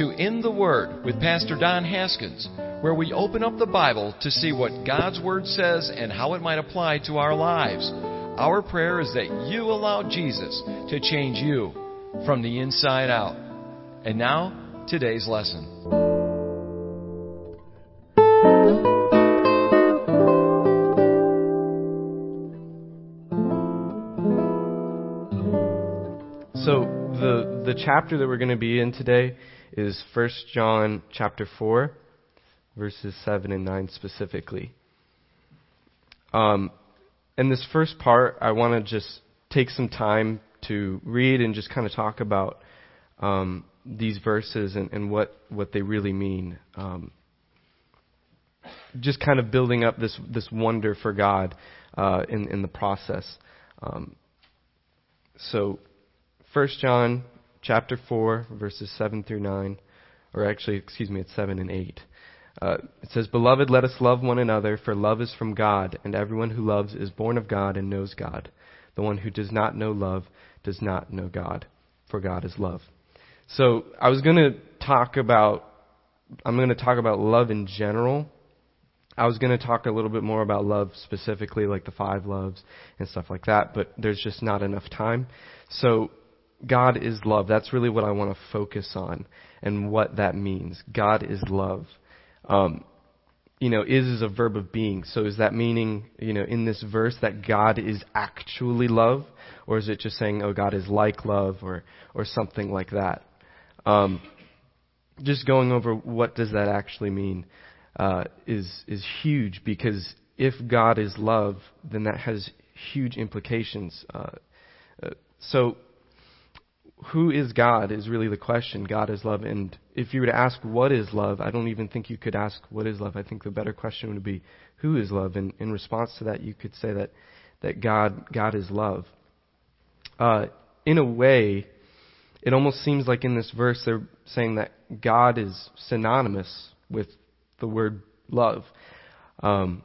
to In the Word with Pastor Don Haskins, where we open up the Bible to see what God's Word says and how it might apply to our lives. Our prayer is that you allow Jesus to change you from the inside out. And now, today's lesson. So the the chapter that we're going to be in today is 1 John chapter 4 verses 7 and 9 specifically. Um, in this first part, I want to just take some time to read and just kind of talk about um, these verses and, and, what, what they really mean. Um, just kind of building up this, this wonder for God uh, in, in the process. Um, so, 1 John chapter 4, verses 7 through 9, or actually, excuse me, it's 7 and 8. Uh, it says, Beloved, let us love one another, for love is from God, and everyone who loves is born of God and knows God. The one who does not know love does not know God, for God is love. So I was going to talk about, I'm going to talk about love in general. I was going to talk a little bit more about love specifically, like the five loves and stuff like that, but there's just not enough time. So God is love. That's really what I want to focus on and what that means. God is love. Um, you know, is is a verb of being. So is that meaning, you know, in this verse that God is actually love, or is it just saying, oh, God is like love, or or something like that? Um, just going over what does that actually mean uh, is is huge because if God is love, then that has huge implications. Uh, uh, so who is God is really the question. God is love. And if you were to ask what is love, I don't even think you could ask what is love. I think the better question would be who is love? And in response to that, you could say that, that God, God is love. Uh, in a way, it almost seems like in this verse they're saying that God is synonymous with the word love. Um,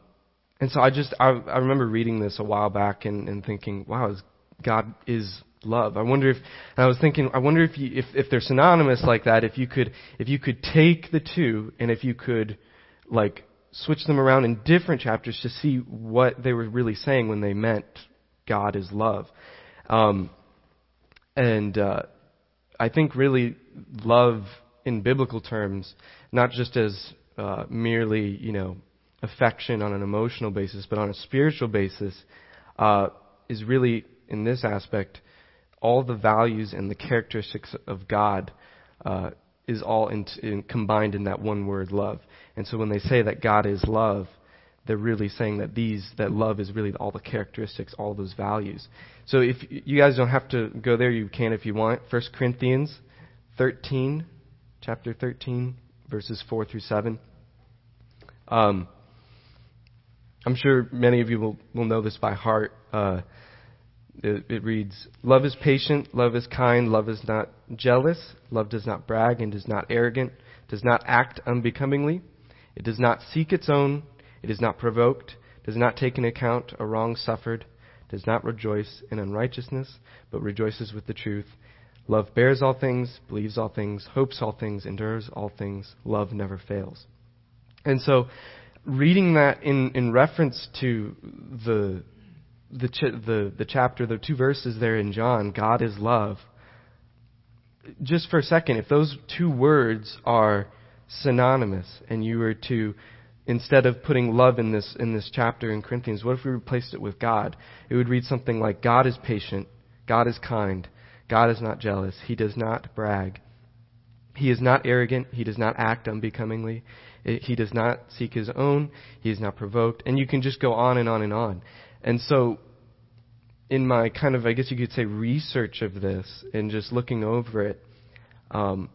and so I just, I, I remember reading this a while back and, and thinking, wow, is God is love. I wonder if I was thinking I wonder if you, if if they're synonymous like that if you could if you could take the two and if you could like switch them around in different chapters to see what they were really saying when they meant God is love. Um, and uh, I think really love in biblical terms, not just as uh, merely you know affection on an emotional basis, but on a spiritual basis, uh, is really in this aspect all the values and the characteristics of God uh, is all in, in, combined in that one word, love. And so when they say that God is love, they're really saying that these that love is really all the characteristics, all those values. So if you guys don't have to go there, you can if you want. 1 Corinthians 13, chapter 13, verses 4 through 7. Um, I'm sure many of you will, will know this by heart. Uh, it, it reads, Love is patient, love is kind, love is not jealous, love does not brag and is not arrogant, does not act unbecomingly, it does not seek its own, it is not provoked, does not take into account a wrong suffered, does not rejoice in unrighteousness, but rejoices with the truth. Love bears all things, believes all things, hopes all things, endures all things. Love never fails. And so, reading that in, in reference to the the, ch- the, the chapter, the two verses there in John, God is love, just for a second, if those two words are synonymous and you were to, instead of putting love in this, in this chapter in Corinthians, what if we replaced it with God? It would read something like, God is patient, God is kind, God is not jealous, He does not brag, He is not arrogant, He does not act unbecomingly, He does not seek His own, He is not provoked, and you can just go on and on and on. And so, in my kind of, I guess you could say, research of this and just looking over it, um,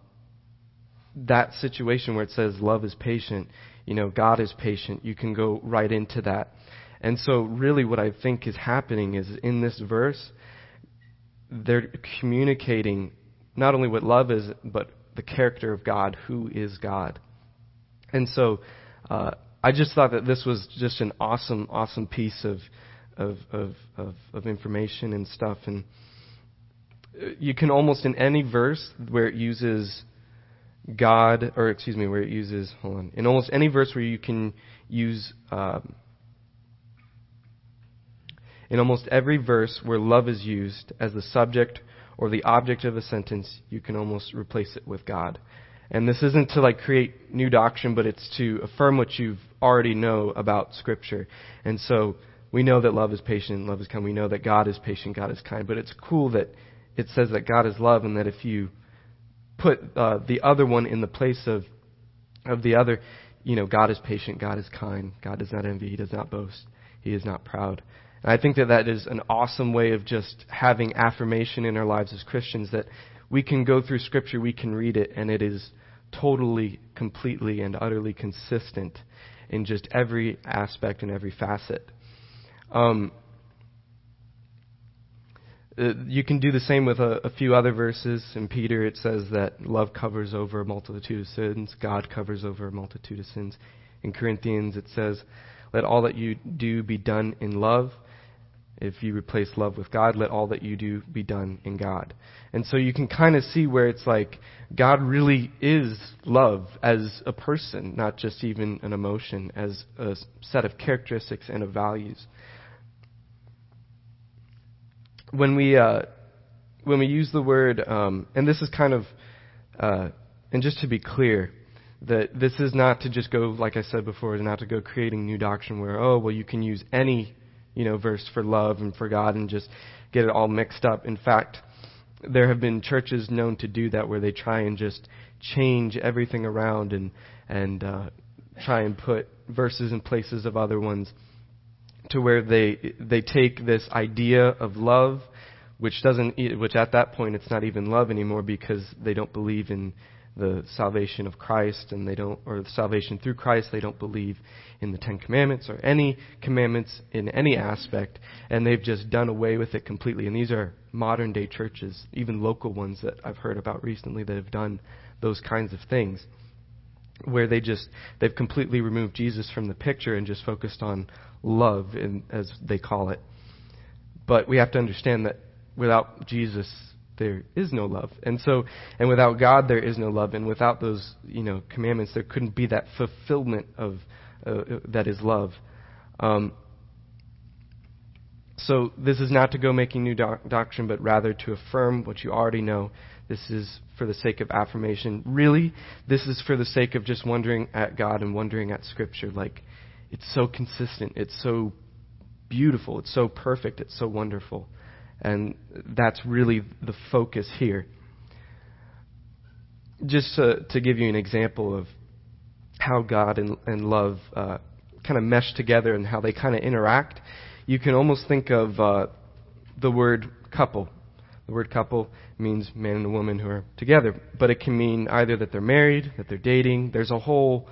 that situation where it says love is patient, you know, God is patient, you can go right into that. And so, really, what I think is happening is in this verse, they're communicating not only what love is, but the character of God, who is God. And so, uh, I just thought that this was just an awesome, awesome piece of of, of, of, of information and stuff. And uh, you can almost in any verse where it uses God, or excuse me, where it uses, hold on, in almost any verse where you can use, um, in almost every verse where love is used as the subject or the object of a sentence, you can almost replace it with God. And this isn't to like create new doctrine, but it's to affirm what you already know about Scripture. And so we know that love is patient, love is kind. We know that God is patient, God is kind. But it's cool that it says that God is love, and that if you put uh, the other one in the place of of the other, you know, God is patient, God is kind, God does not envy, He does not boast, He is not proud. And I think that that is an awesome way of just having affirmation in our lives as Christians that we can go through Scripture, we can read it, and it is totally, completely, and utterly consistent in just every aspect and every facet. Um, uh, you can do the same with a, a, few other verses. In Peter, it says that love covers over a multitude of sins, God covers over a multitude of sins. In Corinthians, it says, Let all that you do be done in love. If you replace love with God, let all that you do be done in God. And so you can kind of see where it's like God really is love as a person, not just even an emotion, as a set of characteristics and of values. When we uh, when we use the word, um, and this is kind of, uh, and just to be clear, that this is not to just go, like I said before, not to go creating new doctrine where, oh, well, you can use any you know, verse for love and for God and just get it all mixed up. In fact, there have been churches known to do that where they try and just change everything around and and uh, try and put verses in places of other ones to where they they take this idea of love which doesn't which at that point it's not even love anymore because they don't believe in the salvation of Christ and they don't, or the salvation through Christ, they don't believe in the Ten Commandments or any commandments in any aspect, and they've just done away with it completely. And these are modern day churches, even local ones that I've heard about recently that have done those kinds of things, where they just, they've completely removed Jesus from the picture and just focused on love, in, as they call it. But we have to understand that without Jesus, there is no love. And so, and without God, there is no love. And without those, you know, commandments, there couldn't be that fulfillment of uh, that is love. Um, so this is not to go making new doc- doctrine, but rather to affirm what you already know. This is for the sake of affirmation. Really, this is for the sake of just wondering at God and wondering at Scripture. Like, it's so consistent. It's so beautiful. It's so perfect. It's so wonderful. And that's really the focus here. Just to, to give you an example of how God and, and love uh, kind of mesh together and how they kind of interact, you can almost think of uh, the word couple. The word couple means man and a woman who are together, but it can mean either that they're married, that they're dating. There's a whole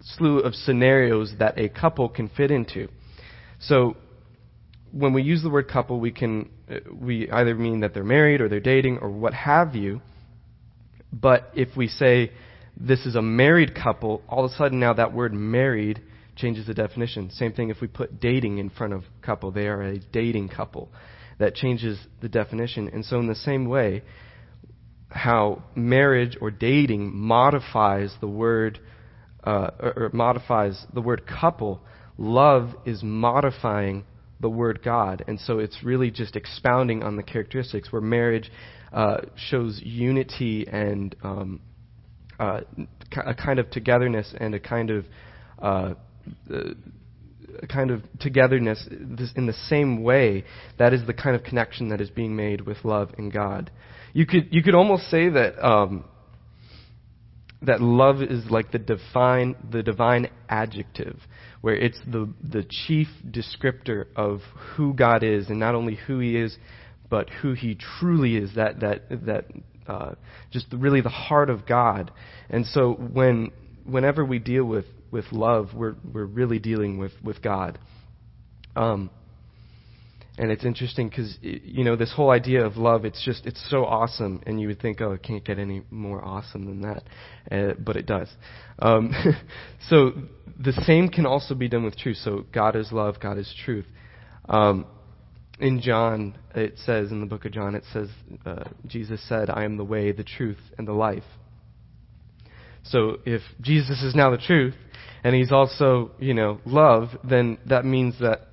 slew of scenarios that a couple can fit into. So when we use the word couple, we can uh, we either mean that they're married or they're dating or what have you. But if we say this is a married couple, all of a sudden now that word married changes the definition. Same thing if we put dating in front of couple, they are a dating couple. That changes the definition. And so in the same way, how marriage or dating modifies the word uh, or, or modifies the word couple, love is modifying the word God. And so it's really just expounding on the characteristics where marriage uh, shows unity and um, uh, a kind of togetherness and a kind of uh, a kind of togetherness in the same way. That is the kind of connection that is being made with love and God. You could you could almost say that um, that love is like the divine the divine adjective where it's the the chief descriptor of who God is and not only who he is but who he truly is that that that uh, just really the heart of God. And so when whenever we deal with with love we're we're really dealing with with God. Um, and it's interesting because you know this whole idea of love it's just it's so awesome. And you would think oh it can't get any more awesome than that. Uh, but it does. Um, so the same can also be done with truth. So god is love god is truth. Um, in john it says in the book of john it says uh, jesus said i am the way the truth and the life. So if Jesus is now the truth, and he's also, you know, love, then that means that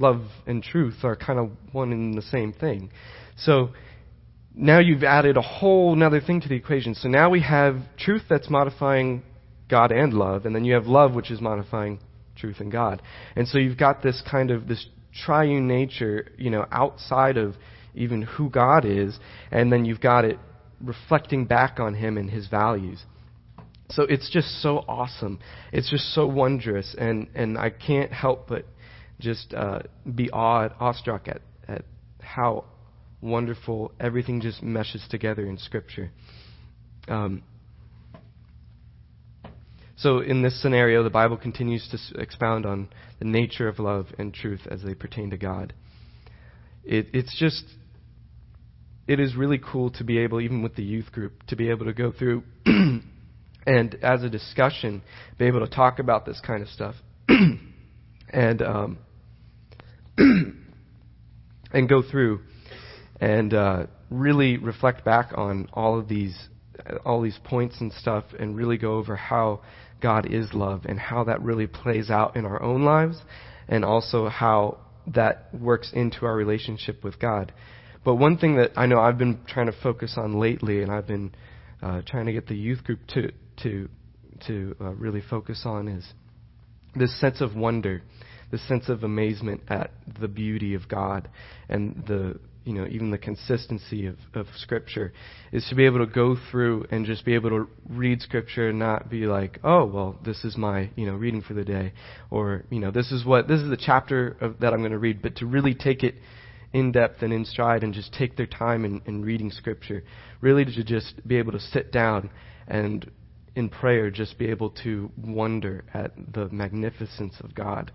love and truth are kind of one and the same thing. So now you've added a whole other thing to the equation. So now we have truth that's modifying God and love, and then you have love which is modifying truth and God. And so you've got this kind of this triune nature, you know, outside of even who God is, and then you've got it reflecting back on him and his values. So it's just so awesome. It's just so wondrous, and, and I can't help but just uh, be awed, awestruck at, at how wonderful everything just meshes together in Scripture. Um, so, in this scenario, the Bible continues to expound on the nature of love and truth as they pertain to God. It, it's just, it is really cool to be able, even with the youth group, to be able to go through and as a discussion, be able to talk about this kind of stuff. and, um, and go through and uh, really reflect back on all of these all these points and stuff and really go over how God is love and how that really plays out in our own lives and also how that works into our relationship with God. But one thing that I know I've been trying to focus on lately and I've been uh, trying to get the youth group to to to uh, really focus on is this sense of wonder the sense of amazement at the beauty of God and the you know even the consistency of, of scripture is to be able to go through and just be able to read scripture and not be like oh well this is my you know reading for the day or you know this is what this is the chapter of, that i'm going to read. But to really take it in depth and in stride and just take their time in, in reading scripture really to just be able to sit down and in prayer just be able to wonder at the magnificence of god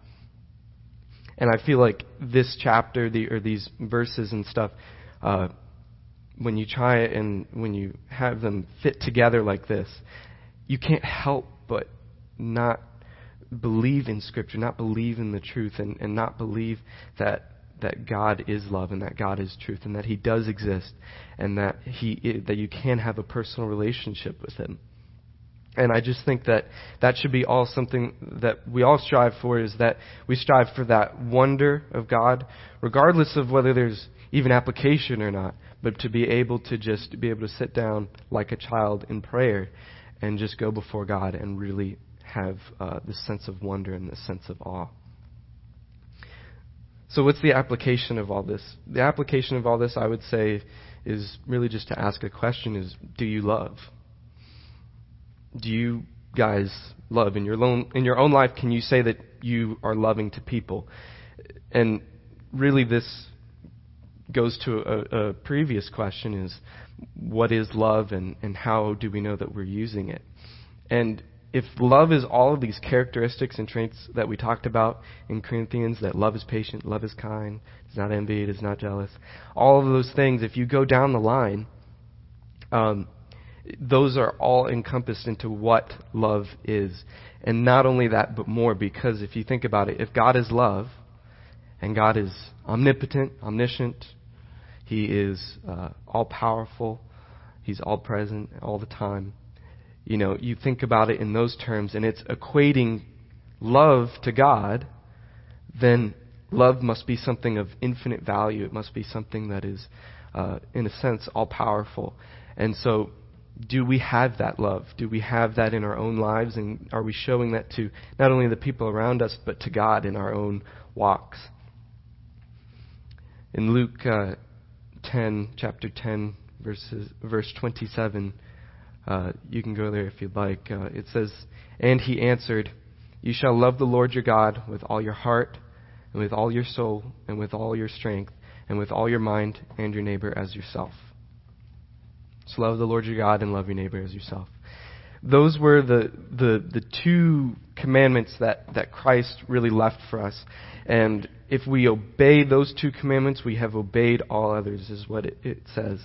and I feel like this chapter, the, or these verses and stuff, uh, when you try it and when you have them fit together like this, you can't help but not believe in Scripture, not believe in the truth, and, and not believe that that God is love and that God is truth and that He does exist and that He that you can have a personal relationship with Him. And I just think that that should be all something that we all strive for is that we strive for that wonder of God, regardless of whether there's even application or not, but to be able to just be able to sit down like a child in prayer and just go before God and really have uh, this sense of wonder and this sense of awe. So, what's the application of all this? The application of all this, I would say, is really just to ask a question: Is do you love? Do you guys love in your own in your own life? Can you say that you are loving to people? And really, this goes to a, a previous question: is what is love, and and how do we know that we're using it? And if love is all of these characteristics and traits that we talked about in Corinthians, that love is patient, love is kind, is not envied, is not jealous, all of those things, if you go down the line, um, those are all encompassed into what love is. And not only that, but more, because if you think about it, if God is love, and God is omnipotent, omniscient, He is uh, all powerful, He's all present all the time. You know, you think about it in those terms, and it's equating love to God, then love must be something of infinite value. It must be something that is, uh, in a sense, all powerful. And so do we have that love? Do we have that in our own lives? And are we showing that to not only the people around us, but to God in our own walks? In Luke uh, 10, chapter 10, verses, verse 27, uh, you can go there if you'd like. Uh, it says, And he answered, You shall love the Lord your God with all your heart, and with all your soul, and with all your strength, and with all your mind, and your neighbor as yourself. So love the Lord your God and love your neighbor as yourself. Those were the, the, the two commandments that, that Christ really left for us. And if we obey those two commandments, we have obeyed all others, is what it, it says.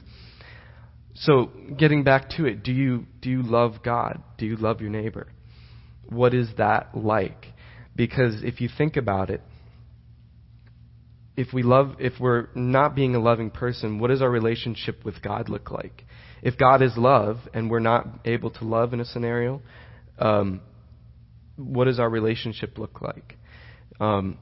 So, getting back to it, do you, do you love God? Do you love your neighbor? What is that like? Because if you think about it, if we love if we're not being a loving person what does our relationship with god look like if God is love and we're not able to love in a scenario, um, what does our relationship look like? Um,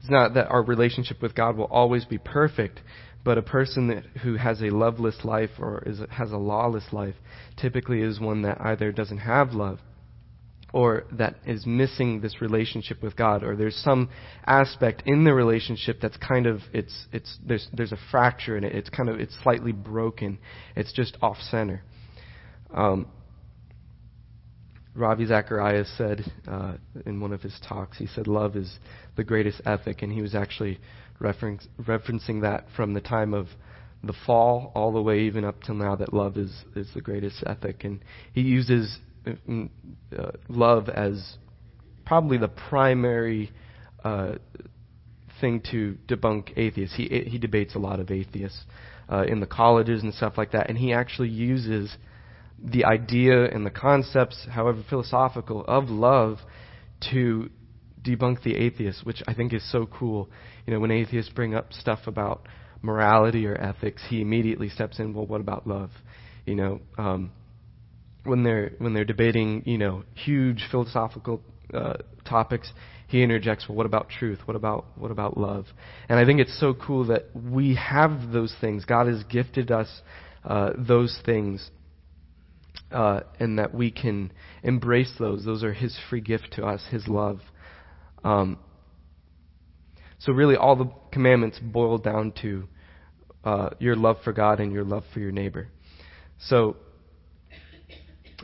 it's not that our relationship with God will always be perfect, but a person that, who has a loveless life or is, has a lawless life typically is one that either doesn't have love or that is missing this relationship with God, or there's some aspect in the relationship that's kind of it's it's there's there's a fracture in it. It's kind of it's slightly broken. It's just off center. Um, Ravi Zacharias said uh, in one of his talks, he said, Love is the greatest ethic, and he was actually reference, referencing that from the time of the fall all the way even up till now that love is, is the greatest ethic. And he uses love as probably the primary uh, thing to debunk atheists. He, he debates a lot of atheists uh, in the colleges and stuff like that, and he actually uses the idea and the concepts, however philosophical, of love to debunk the atheists, which I think is so cool. You know, when atheists bring up stuff about morality or ethics, he immediately steps in. Well, what about love? You know, um, when they're when they're debating, you know, huge philosophical uh, topics, he interjects. Well, what about truth? What about what about love? And I think it's so cool that we have those things. God has gifted us uh, those things uh, and that we can embrace those. Those are His free gift to us, His love. Um, so, really, all the commandments boil down to uh, your love for God and your love for your neighbor. So,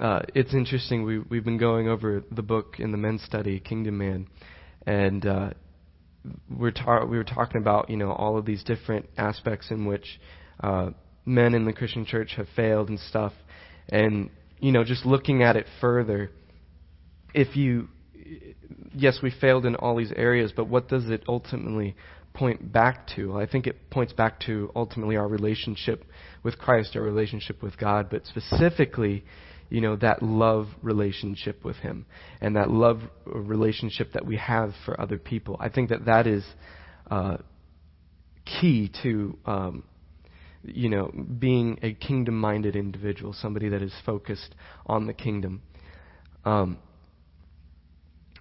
uh, it's interesting. We, we've been going over the book in the men's study, Kingdom Man, and uh, we're ta- we were talking about you know all of these different aspects in which uh, men in the Christian church have failed and stuff. And, you know, just looking at it further, if you, yes, we failed in all these areas, but what does it ultimately point back to? I think it points back to ultimately our relationship with Christ, our relationship with God, but specifically, you know, that love relationship with Him and that love relationship that we have for other people. I think that that is uh, key to um, you know, being a kingdom minded individual, somebody that is focused on the kingdom. Um,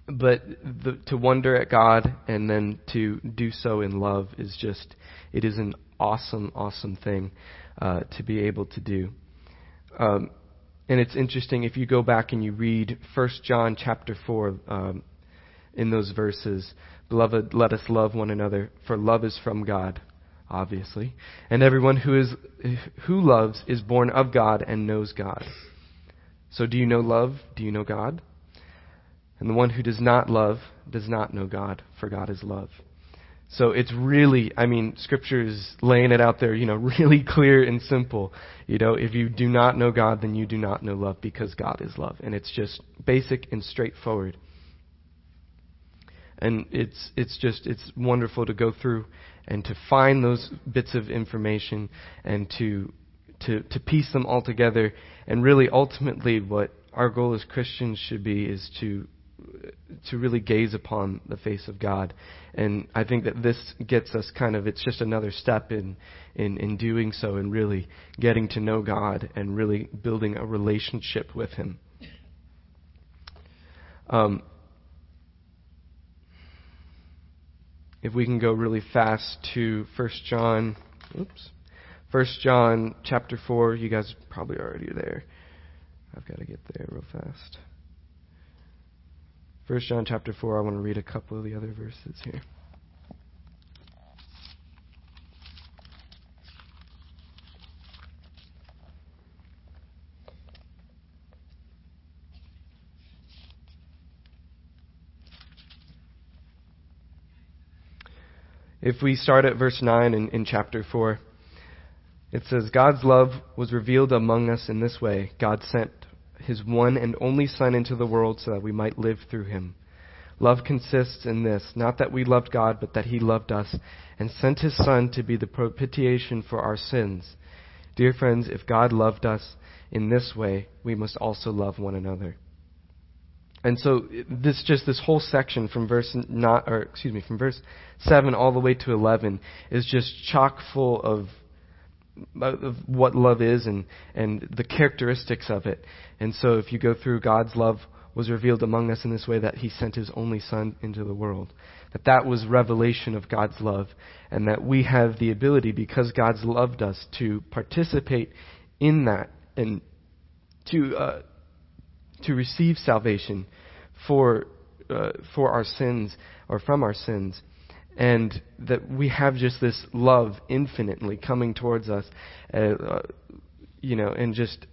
but the, to wonder at God and then to do so in love is just, it is an awesome, awesome thing uh, to be able to do. Um, and it's interesting if you go back and you read 1 John chapter 4 um, in those verses, Beloved, let us love one another, for love is from God obviously. And everyone who is who loves is born of God and knows God. So do you know love? Do you know God? And the one who does not love does not know God, for God is love. So it's really, I mean, Scripture is laying it out there, you know, really clear and simple. You know, if you do not know God, then you do not know love because God is love. And it's just basic and straightforward. And it's, it's just, it's wonderful to go through and to find those bits of information and to, to, to piece them all together. And really, ultimately, what our goal as Christians should be is to to really gaze upon the face of God. And I think that this gets us kind of it's just another step in in, in doing so and really getting to know God and really building a relationship with Him. Um, if we can go really fast to 1 John, oops, 1 John chapter 4. You guys probably already are there. I've got to get there real fast. 1 John chapter 4, I want to read a couple of the other verses here. If we start at verse 9 in, in chapter 4, it says, God's love was revealed among us in this way God sent his one and only Son into the world so that we might live through him. Love consists in this, not that we loved God, but that he loved us and sent his Son to be the propitiation for our sins. Dear friends, if God loved us in this way, we must also love one another. And so this just this whole section from verse not or excuse me from verse 7 all the way to 11 is just chock full of of what love is and, and the characteristics of it. And so if you go through God's love was revealed among us in this way that he sent his only son into the world. That that was revelation of God's love and that we have the ability because God's loved us to participate in that and to uh, to receive salvation for uh, for our sins or from our sins and that we have just this love infinitely coming towards us, uh, uh, you know, and just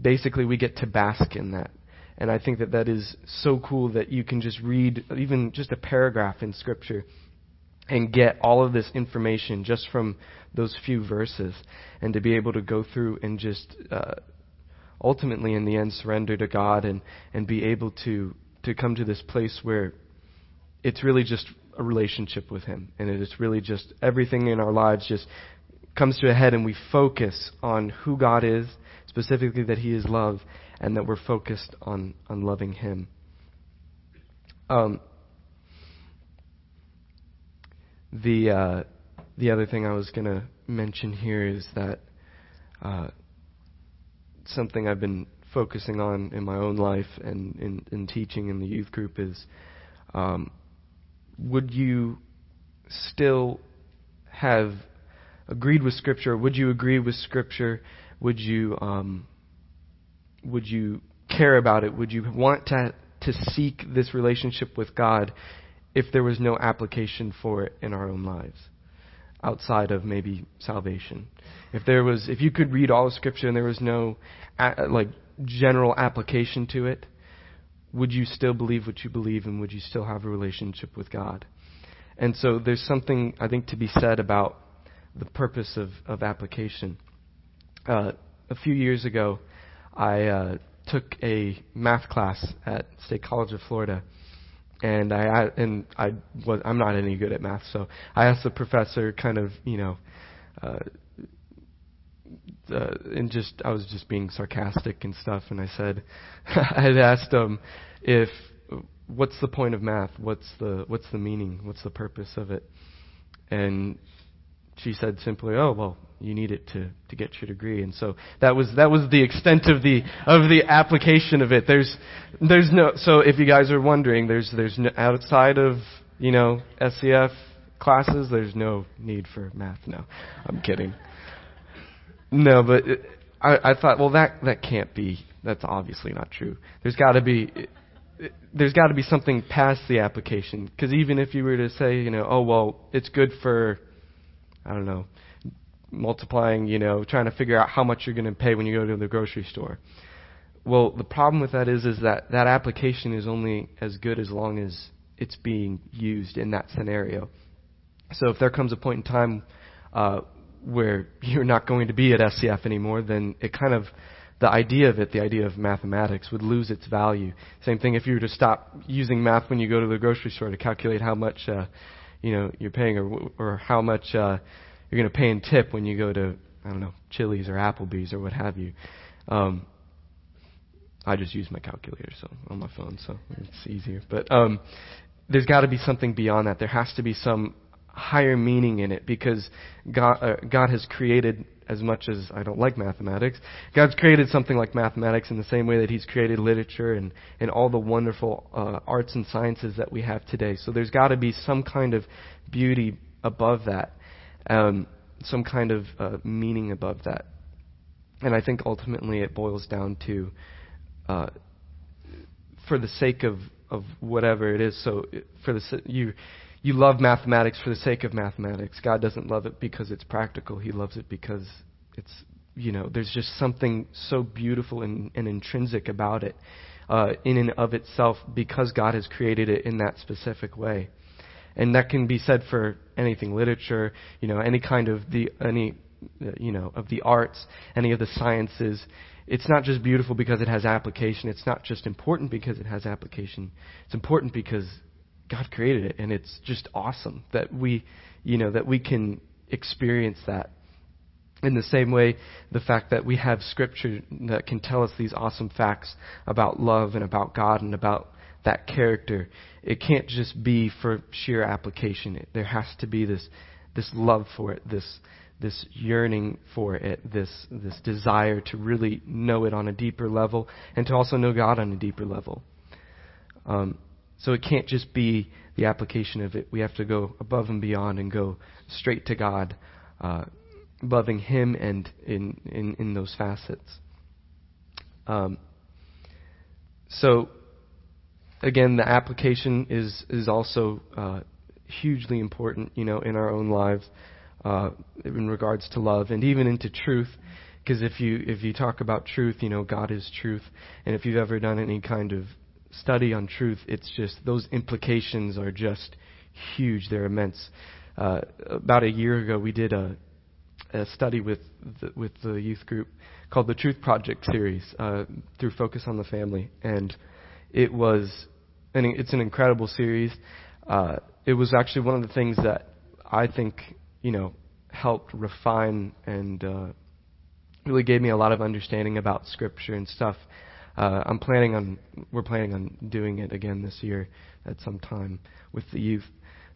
basically we get to bask in that. And I think that that is so cool that you can just read even just a paragraph in Scripture and get all of this information just from those few verses, and to be able to go through and just uh, ultimately, in the end, surrender to God and and be able to to come to this place where it's really just a relationship with Him. And it is really just everything in our lives just comes to a head and we focus on who God is, specifically that He is love, and that we're focused on, on loving Him. Um, the uh, the other thing I was going to mention here is that uh, something I've been focusing on in my own life and in, in teaching in the youth group is um, would you still have agreed with Scripture? Would you agree with Scripture? Would you um, would you care about it? Would you want to to seek this relationship with God if there was no application for it in our own lives outside of maybe salvation? If there was, if you could read all of Scripture and there was no like general application to it, would you still believe what you believe and would you still have a relationship with God? And so there's something, I think, to be said about the purpose of, of application. Uh, a few years ago, I uh, took a math class at State College of Florida. And I and I was I'm not any good at math, so I asked the professor, kind of you know, uh, uh, and just I was just being sarcastic and stuff, and I said, I had asked him if what's the point of math? What's the what's the meaning? What's the purpose of it? And she said simply, "Oh well, you need it to to get your degree." And so that was that was the extent of the of the application of it. There's there's no so if you guys are wondering, there's there's no, outside of you know SCF classes, there's no need for math. No, I'm kidding. No, but I, I thought, well, that that can't be. That's obviously not true. There's got to be. there's got to be something past the application because even if you were to say, you know, oh well, it's good for, I don't know, multiplying, you know, trying to figure out how much you're going to pay when you go to the grocery store. Well, the problem with that is, is that that application is only as good as long as it's being used in that scenario. So if there comes a point in time uh, where you're not going to be at SCF anymore, then it kind of the idea of it, the idea of mathematics, would lose its value. Same thing if you were to stop using math when you go to the grocery store to calculate how much uh, you know you're paying, or or how much uh, you're going to pay in tip when you go to I don't know Chili's or Applebee's or what have you. Um, I just use my calculator so on my phone, so it's easier. But um, there's got to be something beyond that. There has to be some higher meaning in it because God, uh, God has created as much as I don't like mathematics, God's created something like mathematics in the same way that He's created literature and, and all the wonderful uh, arts and sciences that we have today. So there's got to be some kind of beauty above that, um, some kind of uh, meaning above that. And I think ultimately it boils down to, uh, for the sake of, of whatever it is. So for the you you love mathematics for the sake of mathematics. God doesn't love it because it's practical. He loves it because it's, you know, there's just something so beautiful and, and intrinsic about it uh, in and of itself because God has created it in that specific way. And that can be said for anything, literature, you know, any kind of the, any, uh, you know, of the arts, any of the sciences. It's not just beautiful because it has application. It's not just important because it has application. It's important because God created it, and it's just awesome that we, you know, that we can experience that. In the same way, the fact that we have Scripture that can tell us these awesome facts about love and about God and about that character, it can't just be for sheer application. There has to be this this love for it, this this yearning for it, this this desire to really know it on a deeper level, and to also know God on a deeper level. Um, so it can't just be the application of it. We have to go above and beyond and go straight to God, uh, loving Him and in in, in those facets. Um, so again, the application is is also uh, hugely important, you know, in our own lives uh, in regards to love and even into truth. Because if you if you talk about truth, you know, God is truth, and if you've ever done any kind of study on truth, it's just those implications are just huge. They're immense. Uh, about a year ago, we did a, a study with the, with the youth group called the Truth Project series uh, through Focus on the Family, and it was an, it's an incredible series. Uh, it was actually one of the things that I think you know helped refine and uh, really gave me a lot of understanding about Scripture and stuff. Uh, I'm planning on we're planning on doing it again this year at some time with the youth.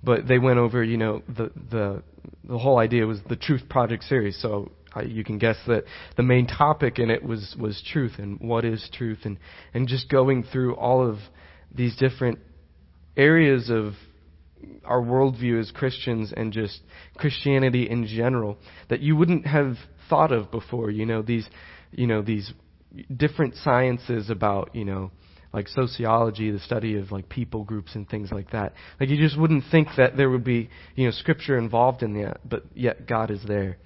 But they went over, you know, the the the whole idea was the Truth Project series. So I, you can guess that the main topic in it was was truth and what is truth and and just going through all of these different areas of our worldview as Christians and just Christianity in general that you wouldn't have thought of before. You know these, you know these different sciences about you know like sociology, the study of like people groups and things like that. Like you just wouldn't think that there would be you know scripture involved in that, but yet God is there.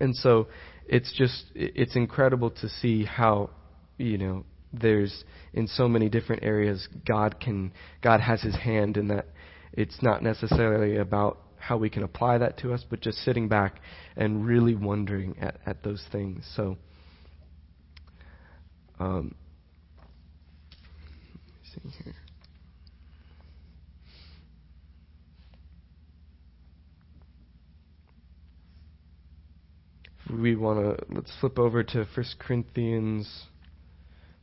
And so it's just it's incredible to see how you know there's in so many different areas God can God has his hand in that it's not necessarily about how we can apply that to us, but just sitting back and really wondering at, at those things. So um, see here. we want to let's flip over to 1 Corinthians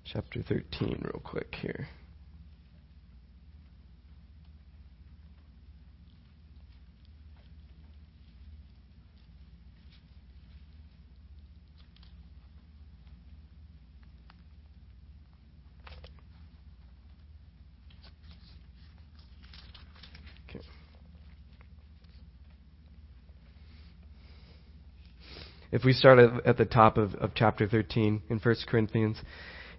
chapter 13 real quick here. If we start at, the top of, of chapter 13 in 1 Corinthians,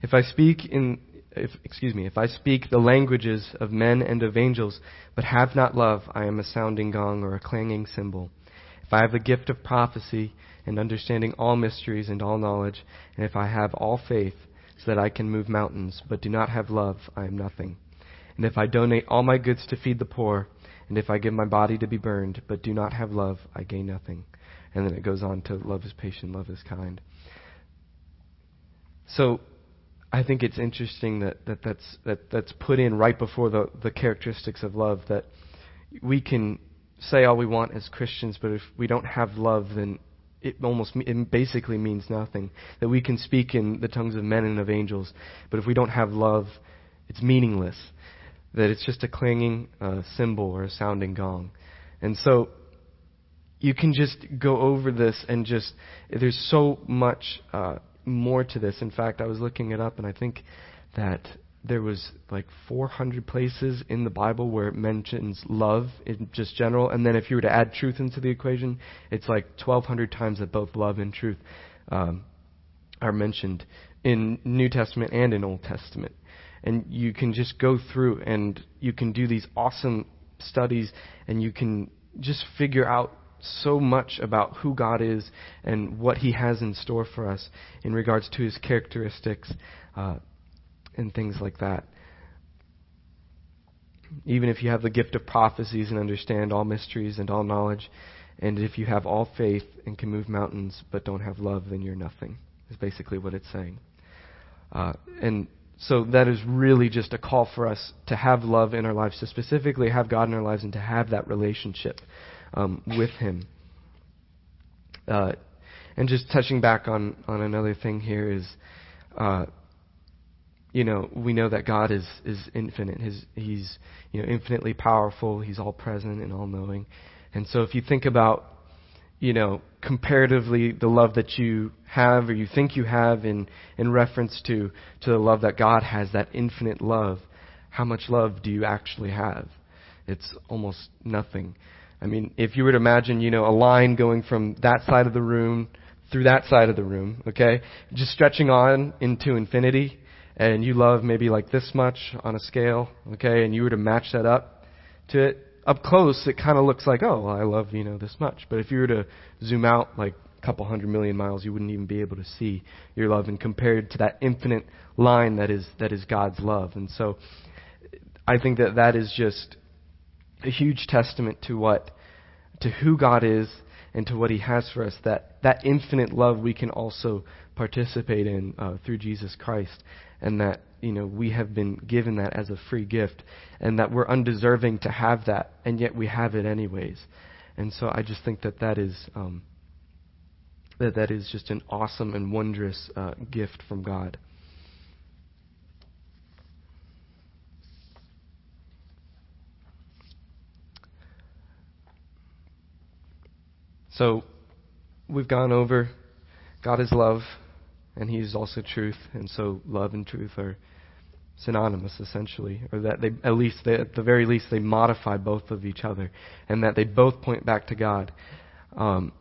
if I speak in if, excuse me, if I speak the languages of men and of angels, but have not love, I am a sounding gong or a clanging cymbal. If I have the gift of prophecy and understanding all mysteries and all knowledge, and if I have all faith so that I can move mountains, but do not have love, I am nothing. And if I donate all my goods to feed the poor, and if I give my body to be burned, but do not have love, I gain nothing. And then it goes on to love is patient, love is kind. So I think it's interesting that, that that's that, that's put in right before the, the characteristics of love that we can say all we want as Christians, but if we don't have love, then it almost it basically means nothing. That we can speak in the tongues of men and of angels, but if we don't have love, it's meaningless. That it's just a clanging uh, cymbal or a sounding gong. And so you can just go over this and just there's so much uh, more to this. In fact, I was looking it up, and I think that there was like 400 places in the Bible where it mentions love in just general, and then if you were to add truth into the equation, it's like 1,200 times that both love and truth um, are mentioned in New Testament and in Old Testament. And you can just go through and you can do these awesome studies, and you can just figure out so much about who God is and what He has in store for us in regards to His characteristics uh, and things like that. Even if you have the gift of prophecies and understand all mysteries and all knowledge, and if you have all faith and can move mountains but don't have love, then you're nothing, is basically what it's saying. Uh, and so that is really just a call for us to have love in our lives, to specifically have God in our lives, and to have that relationship um, with Him. Uh, and just touching back on, on another thing here is, uh, you know, we know that God is, is infinite. His, he's, you know, infinitely powerful. He's all present and all knowing. And so if you think about, you know, comparatively the love that you have or you think you have in, in reference to, to the love that God has, that infinite love, how much love do you actually have? It's almost nothing. I mean, if you were to imagine, you know, a line going from that side of the room through that side of the room, okay, just stretching on into infinity, and you love maybe like this much on a scale, okay, and you were to match that up to it, up close, it kind of looks like, oh, well, I love, you know, this much. But if you were to zoom out like a couple hundred million miles, you wouldn't even be able to see your love and compared to that infinite line that is, that is God's love. And so I think that that is just a huge testament to what, to who God is and to what He has for us. That, that infinite love we can also participate in uh, through Jesus Christ and that you know we have been given that as a free gift and that we're undeserving to have that and yet we have it anyways and so i just think that that is um, that that is just an awesome and wondrous uh, gift from god so we've gone over god is love and He is also truth, and so love and truth are synonymous essentially, or that they at least they, at the very least they modify both of each other, and that they both point back to God. Um,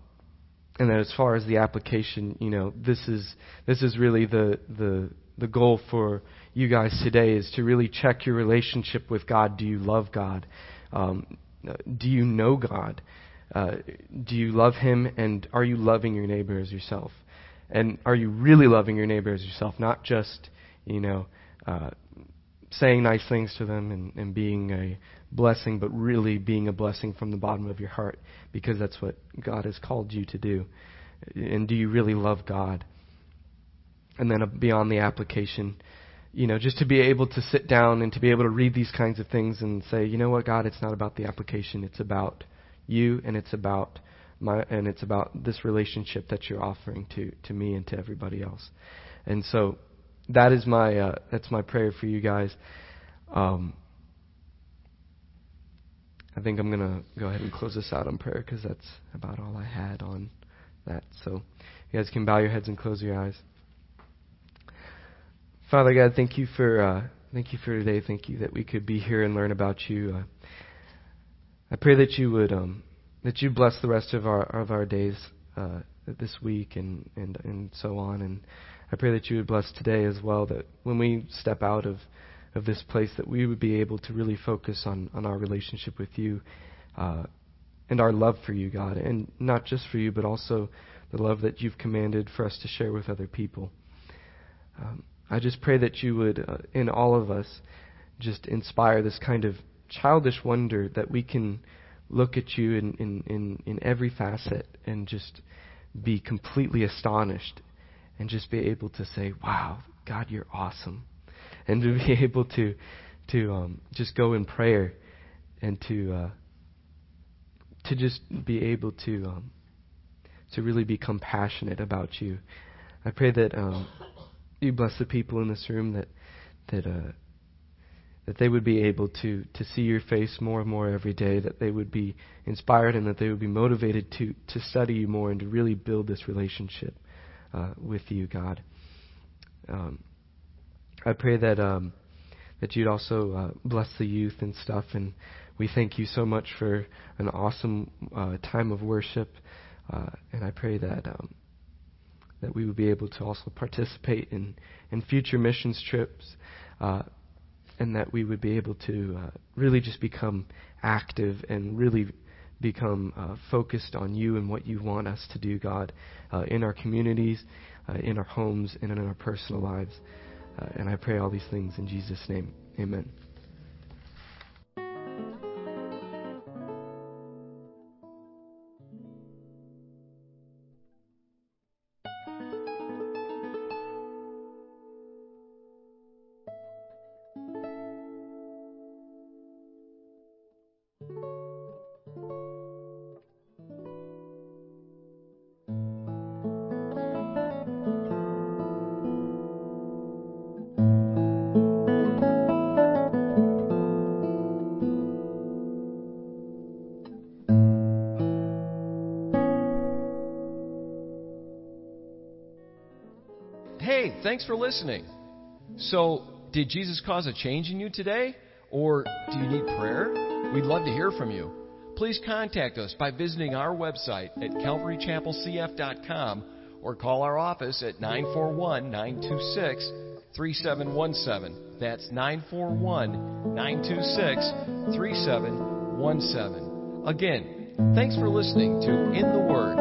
and that as far as the application, you know, this is this is really the the the goal for you guys today is to really check your relationship with God. Do you love God? Um, do you know God? Uh, do you love Him? And are you loving your neighbor as yourself? And are you really loving your neighbor as yourself? Not just, you know, uh, saying nice things to them and, and being a blessing, but really being a blessing from the bottom of your heart because that's what God has called you to do. And do you really love God? And then beyond the application, you know, just to be able to sit down and to be able to read these kinds of things and say, you know what, God, it's not about the application, it's about you and it's about my, and it's about this relationship that you're offering to, to me and to everybody else. And so that is my uh, that's my prayer for you guys. Um, I think I'm gonna go ahead and close this out on prayer because that's about all I had on that. So you guys can bow your heads and close your eyes. Father God, thank you for uh, thank you for today. Thank you that we could be here and learn about you. Uh, I pray that you would um, that you bless the rest of our of our days uh, this week and, and and so on. And I pray that you would bless today as well. That when we step out of of this place, that we would be able to really focus on on our relationship with you uh, and our love for you, God, and not just for you, but also the love that you've commanded for us to share with other people. Um, I just pray that you would, uh, in all of us, just inspire this kind of childish wonder that we can look at you in, in, in, in every facet and just be completely astonished and just be able to say, wow, God, you're awesome. And to be able to, to um, just go in prayer and to, uh, to just be able to, um, to really be compassionate about you. I pray that um, you bless the people in this room that, that, uh, that they would be able to, to see your face more and more every day, that they would be inspired and that they would be motivated to, to study you more and to really build this relationship uh, with you, God. Um, I pray that um, that you'd also uh, bless the youth and stuff, and we thank you so much for an awesome uh, time of worship, uh, and I pray that um, that we would be able to also participate in in future missions trips. And that we would be able to uh, really just become active and really become uh, focused on you and what you want us to do, God, uh, in our communities, uh, in our homes, and in our personal lives. Uh, and I pray all these things in Jesus' name. Amen. Thanks for listening. So, did Jesus cause a change in you today? Or do you need prayer? We'd love to hear from you. Please contact us by visiting our website at calvarychapelcf.com or call our office at 941 926 3717. That's 941 926 3717. Again, thanks for listening to In the Word